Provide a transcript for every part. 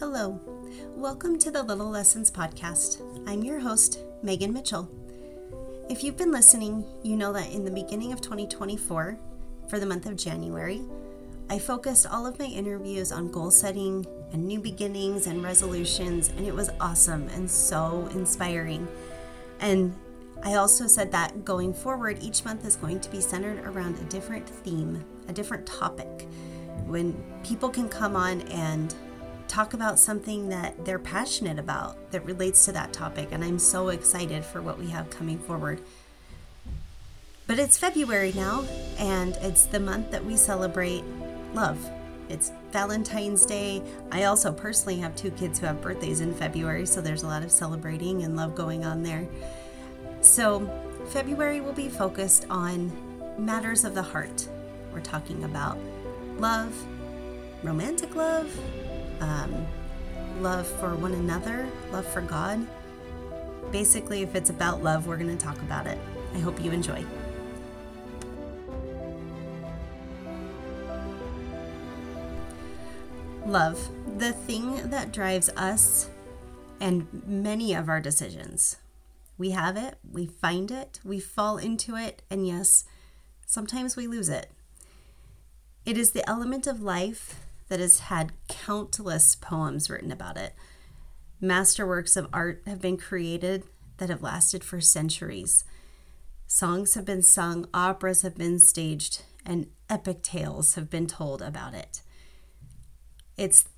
Hello. Welcome to the Little Lessons Podcast. I'm your host, Megan Mitchell. If you've been listening, you know that in the beginning of 2024, for the month of January, I focused all of my interviews on goal setting and new beginnings and resolutions, and it was awesome and so inspiring. And I also said that going forward, each month is going to be centered around a different theme, a different topic. When people can come on and talk about something that they're passionate about that relates to that topic. And I'm so excited for what we have coming forward. But it's February now, and it's the month that we celebrate love. It's Valentine's Day. I also personally have two kids who have birthdays in February, so there's a lot of celebrating and love going on there. So, February will be focused on matters of the heart. We're talking about love, romantic love, um, love for one another, love for God. Basically, if it's about love, we're going to talk about it. I hope you enjoy. Love, the thing that drives us and many of our decisions. We have it, we find it, we fall into it, and yes, sometimes we lose it. It is the element of life that has had countless poems written about it. Masterworks of art have been created that have lasted for centuries. Songs have been sung, operas have been staged, and epic tales have been told about it. It's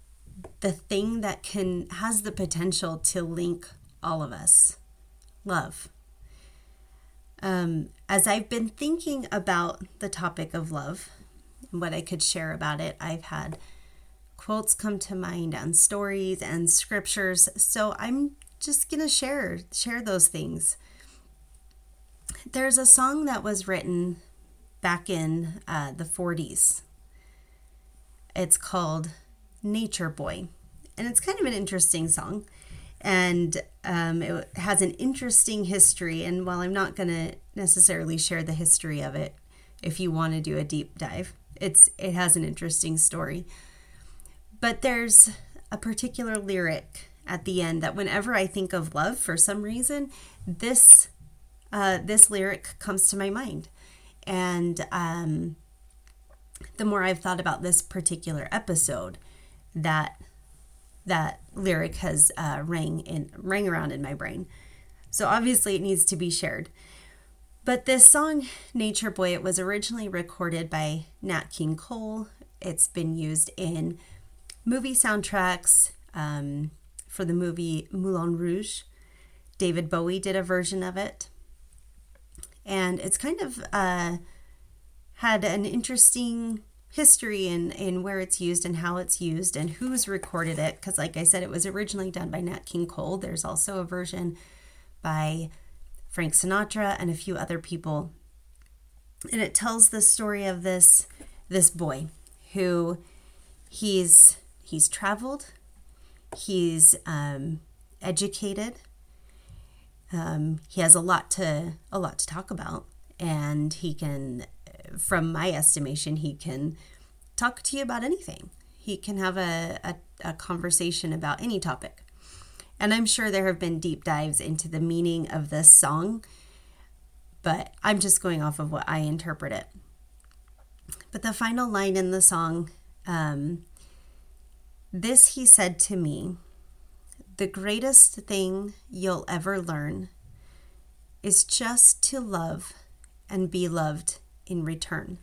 the thing that can has the potential to link all of us. Love. Um, as I've been thinking about the topic of love and what I could share about it, I've had quotes come to mind and stories and scriptures. So I'm just going to share share those things. There's a song that was written back in uh, the 40s. It's called Nature Boy, and it's kind of an interesting song. And um, it has an interesting history. And while I'm not going to necessarily share the history of it, if you want to do a deep dive, it's it has an interesting story. But there's a particular lyric at the end that whenever I think of love, for some reason, this uh, this lyric comes to my mind, and um, the more I've thought about this particular episode, that that lyric has uh, rang in rang around in my brain. So obviously, it needs to be shared. But this song, Nature Boy, it was originally recorded by Nat King Cole. It's been used in movie soundtracks um, for the movie Moulin Rouge. David Bowie did a version of it. And it's kind of uh, had an interesting history in, in where it's used and how it's used and who's recorded it. Because, like I said, it was originally done by Nat King Cole. There's also a version by Frank Sinatra and a few other people. And it tells the story of this this boy who he's he's traveled, he's um, educated, um, he has a lot to a lot to talk about, and he can, from my estimation, he can talk to you about anything. He can have a, a, a conversation about any topic. And I'm sure there have been deep dives into the meaning of this song, but I'm just going off of what I interpret it. But the final line in the song um, this he said to me The greatest thing you'll ever learn is just to love and be loved in return.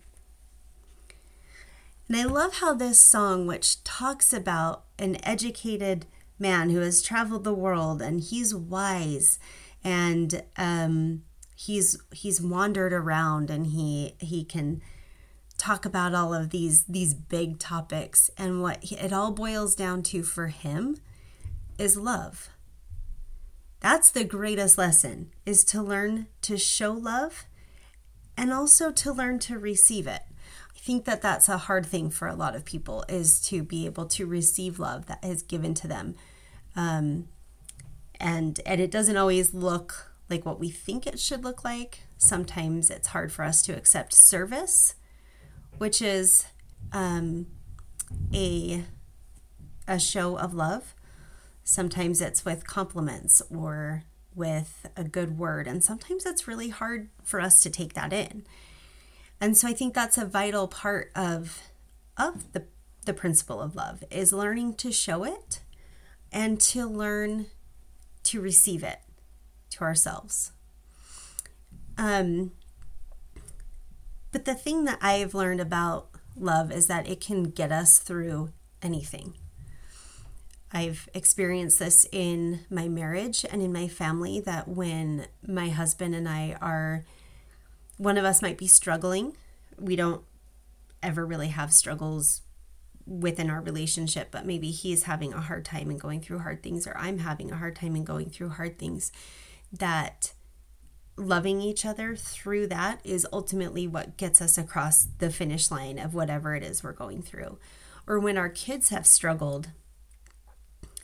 And I love how this song, which talks about an educated man who has traveled the world and he's wise and um, he's he's wandered around and he he can talk about all of these these big topics. And what it all boils down to for him is love. That's the greatest lesson is to learn to show love and also to learn to receive it. I think that that's a hard thing for a lot of people is to be able to receive love that is given to them. Um, and and it doesn't always look like what we think it should look like. Sometimes it's hard for us to accept service which is um, a a show of love. Sometimes it's with compliments or with a good word. And sometimes it's really hard for us to take that in. And so I think that's a vital part of of the the principle of love is learning to show it and to learn to receive it to ourselves. Um but the thing that I've learned about love is that it can get us through anything. I've experienced this in my marriage and in my family that when my husband and I are, one of us might be struggling. We don't ever really have struggles within our relationship, but maybe he's having a hard time and going through hard things, or I'm having a hard time and going through hard things. That loving each other through that is ultimately what gets us across the finish line of whatever it is we're going through. Or when our kids have struggled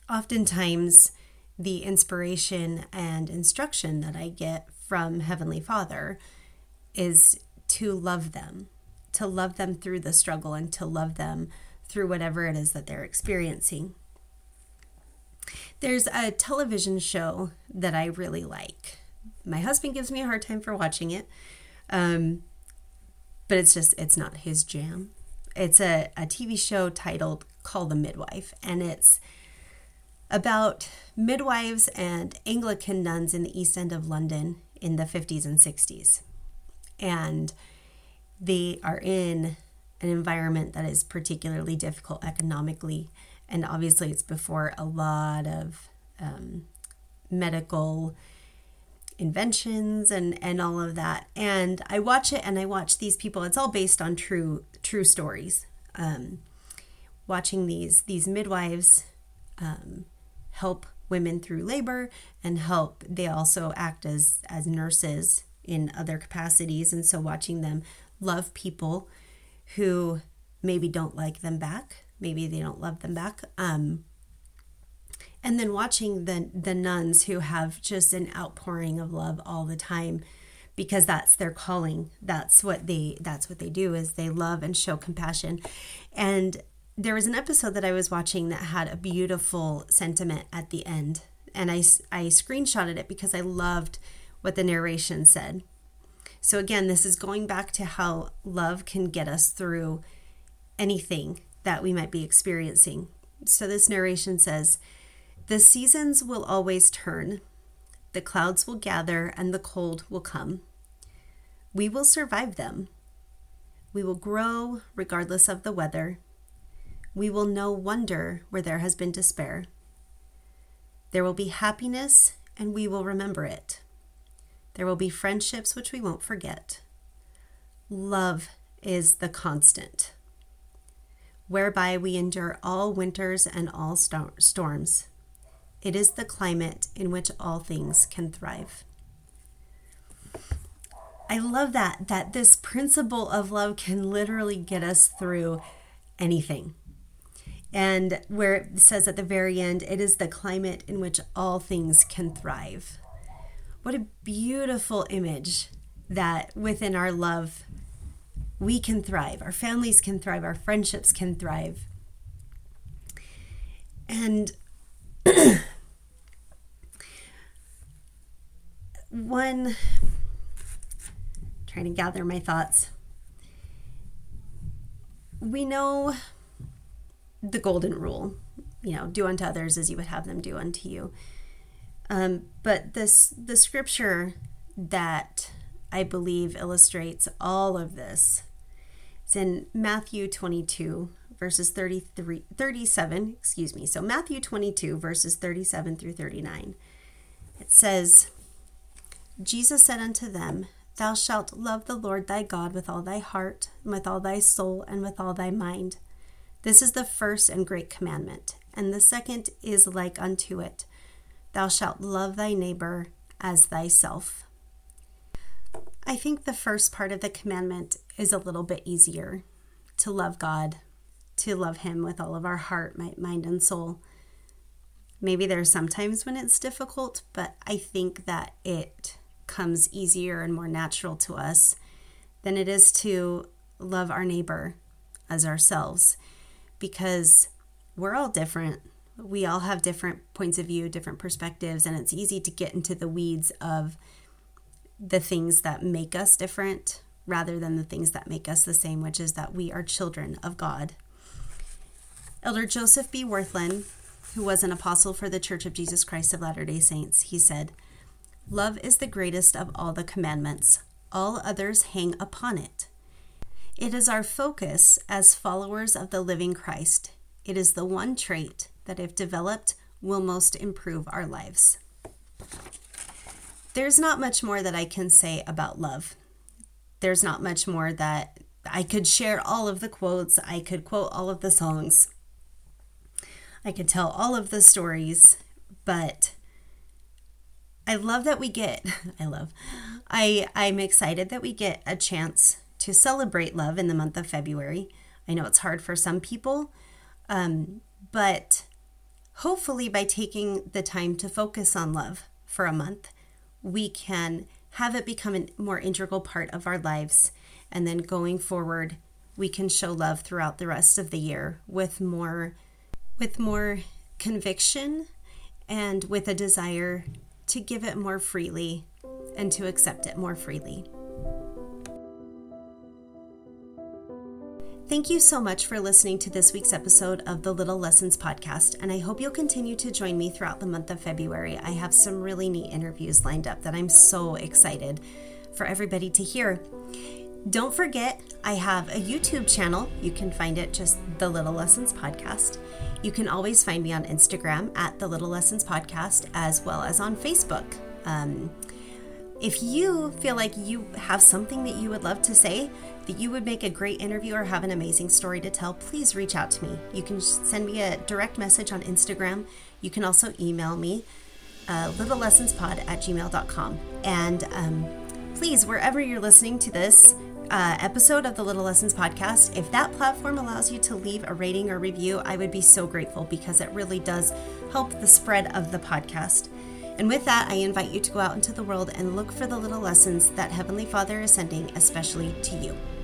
oftentimes the inspiration and instruction that I get from Heavenly Father is to love them, to love them through the struggle and to love them through whatever it is that they're experiencing. There's a television show that I really like. My husband gives me a hard time for watching it, um, but it's just, it's not his jam. It's a, a TV show titled Call the Midwife, and it's about midwives and Anglican nuns in the East End of London in the 50s and 60s. And they are in an environment that is particularly difficult economically. And obviously, it's before a lot of um, medical inventions and and all of that. And i watch it and i watch these people. It's all based on true true stories. Um watching these these midwives um help women through labor and help they also act as as nurses in other capacities. And so watching them love people who maybe don't like them back maybe they don't love them back um and then watching the the nuns who have just an outpouring of love all the time because that's their calling that's what they that's what they do is they love and show compassion and there was an episode that I was watching that had a beautiful sentiment at the end. And I, I screenshotted it because I loved what the narration said. So, again, this is going back to how love can get us through anything that we might be experiencing. So, this narration says, The seasons will always turn, the clouds will gather, and the cold will come. We will survive them. We will grow regardless of the weather we will know wonder where there has been despair. There will be happiness, and we will remember it. There will be friendships which we won't forget. Love is the constant, whereby we endure all winters and all storms. It is the climate in which all things can thrive. I love that that this principle of love can literally get us through anything. And where it says at the very end, it is the climate in which all things can thrive. What a beautiful image that within our love, we can thrive, our families can thrive, our friendships can thrive. And one, trying to gather my thoughts. We know the golden rule, you know, do unto others as you would have them do unto you. Um, but this the scripture that I believe illustrates all of this. It's in Matthew 22 verses 33 37, excuse me. So Matthew 22 verses 37 through 39. It says Jesus said unto them, Thou shalt love the Lord thy God with all thy heart, and with all thy soul, and with all thy mind. This is the first and great commandment, and the second is like unto it Thou shalt love thy neighbor as thyself. I think the first part of the commandment is a little bit easier to love God, to love Him with all of our heart, mind, and soul. Maybe there there's sometimes when it's difficult, but I think that it comes easier and more natural to us than it is to love our neighbor as ourselves because we're all different. We all have different points of view, different perspectives, and it's easy to get into the weeds of the things that make us different rather than the things that make us the same, which is that we are children of God. Elder Joseph B. Wirthlin, who was an apostle for the Church of Jesus Christ of Latter day Saints, he said, Love is the greatest of all the commandments, all others hang upon it. It is our focus as followers of the living Christ. It is the one trait that, if developed, will most improve our lives. There's not much more that I can say about love. There's not much more that I could share all of the quotes, I could quote all of the songs, I could tell all of the stories, but I love that we get I love I I'm excited that we get a chance to celebrate love in the month of February. I know it's hard for some people, um, but hopefully by taking the time to focus on love for a month, we can have it become a more integral part of our lives. And then going forward, we can show love throughout the rest of the year with more with more conviction and with a desire to give it more freely and to accept it more freely. Thank you so much for listening to this week's episode of the Little Lessons podcast, and I hope you'll continue to join me throughout the month of February. I have some really neat interviews lined up that I'm so excited for everybody to hear. Don't forget, I have a YouTube channel. You can find it just the Little Lessons Podcast. You can always find me on Instagram at the Little Lessons Podcast as well as on Facebook. Um, if you feel like you have something that you would love to say, that you would make a great interview or have an amazing story to tell, please reach out to me. You can send me a direct message on Instagram. You can also email me, uh, littlelessonspod at gmail.com. And um, please, wherever you're listening to this uh, episode of the Little Lessons podcast, if that platform allows you to leave a rating or review, I would be so grateful because it really does help the spread of the podcast. And with that, I invite you to go out into the world and look for the little lessons that Heavenly Father is sending, especially to you. you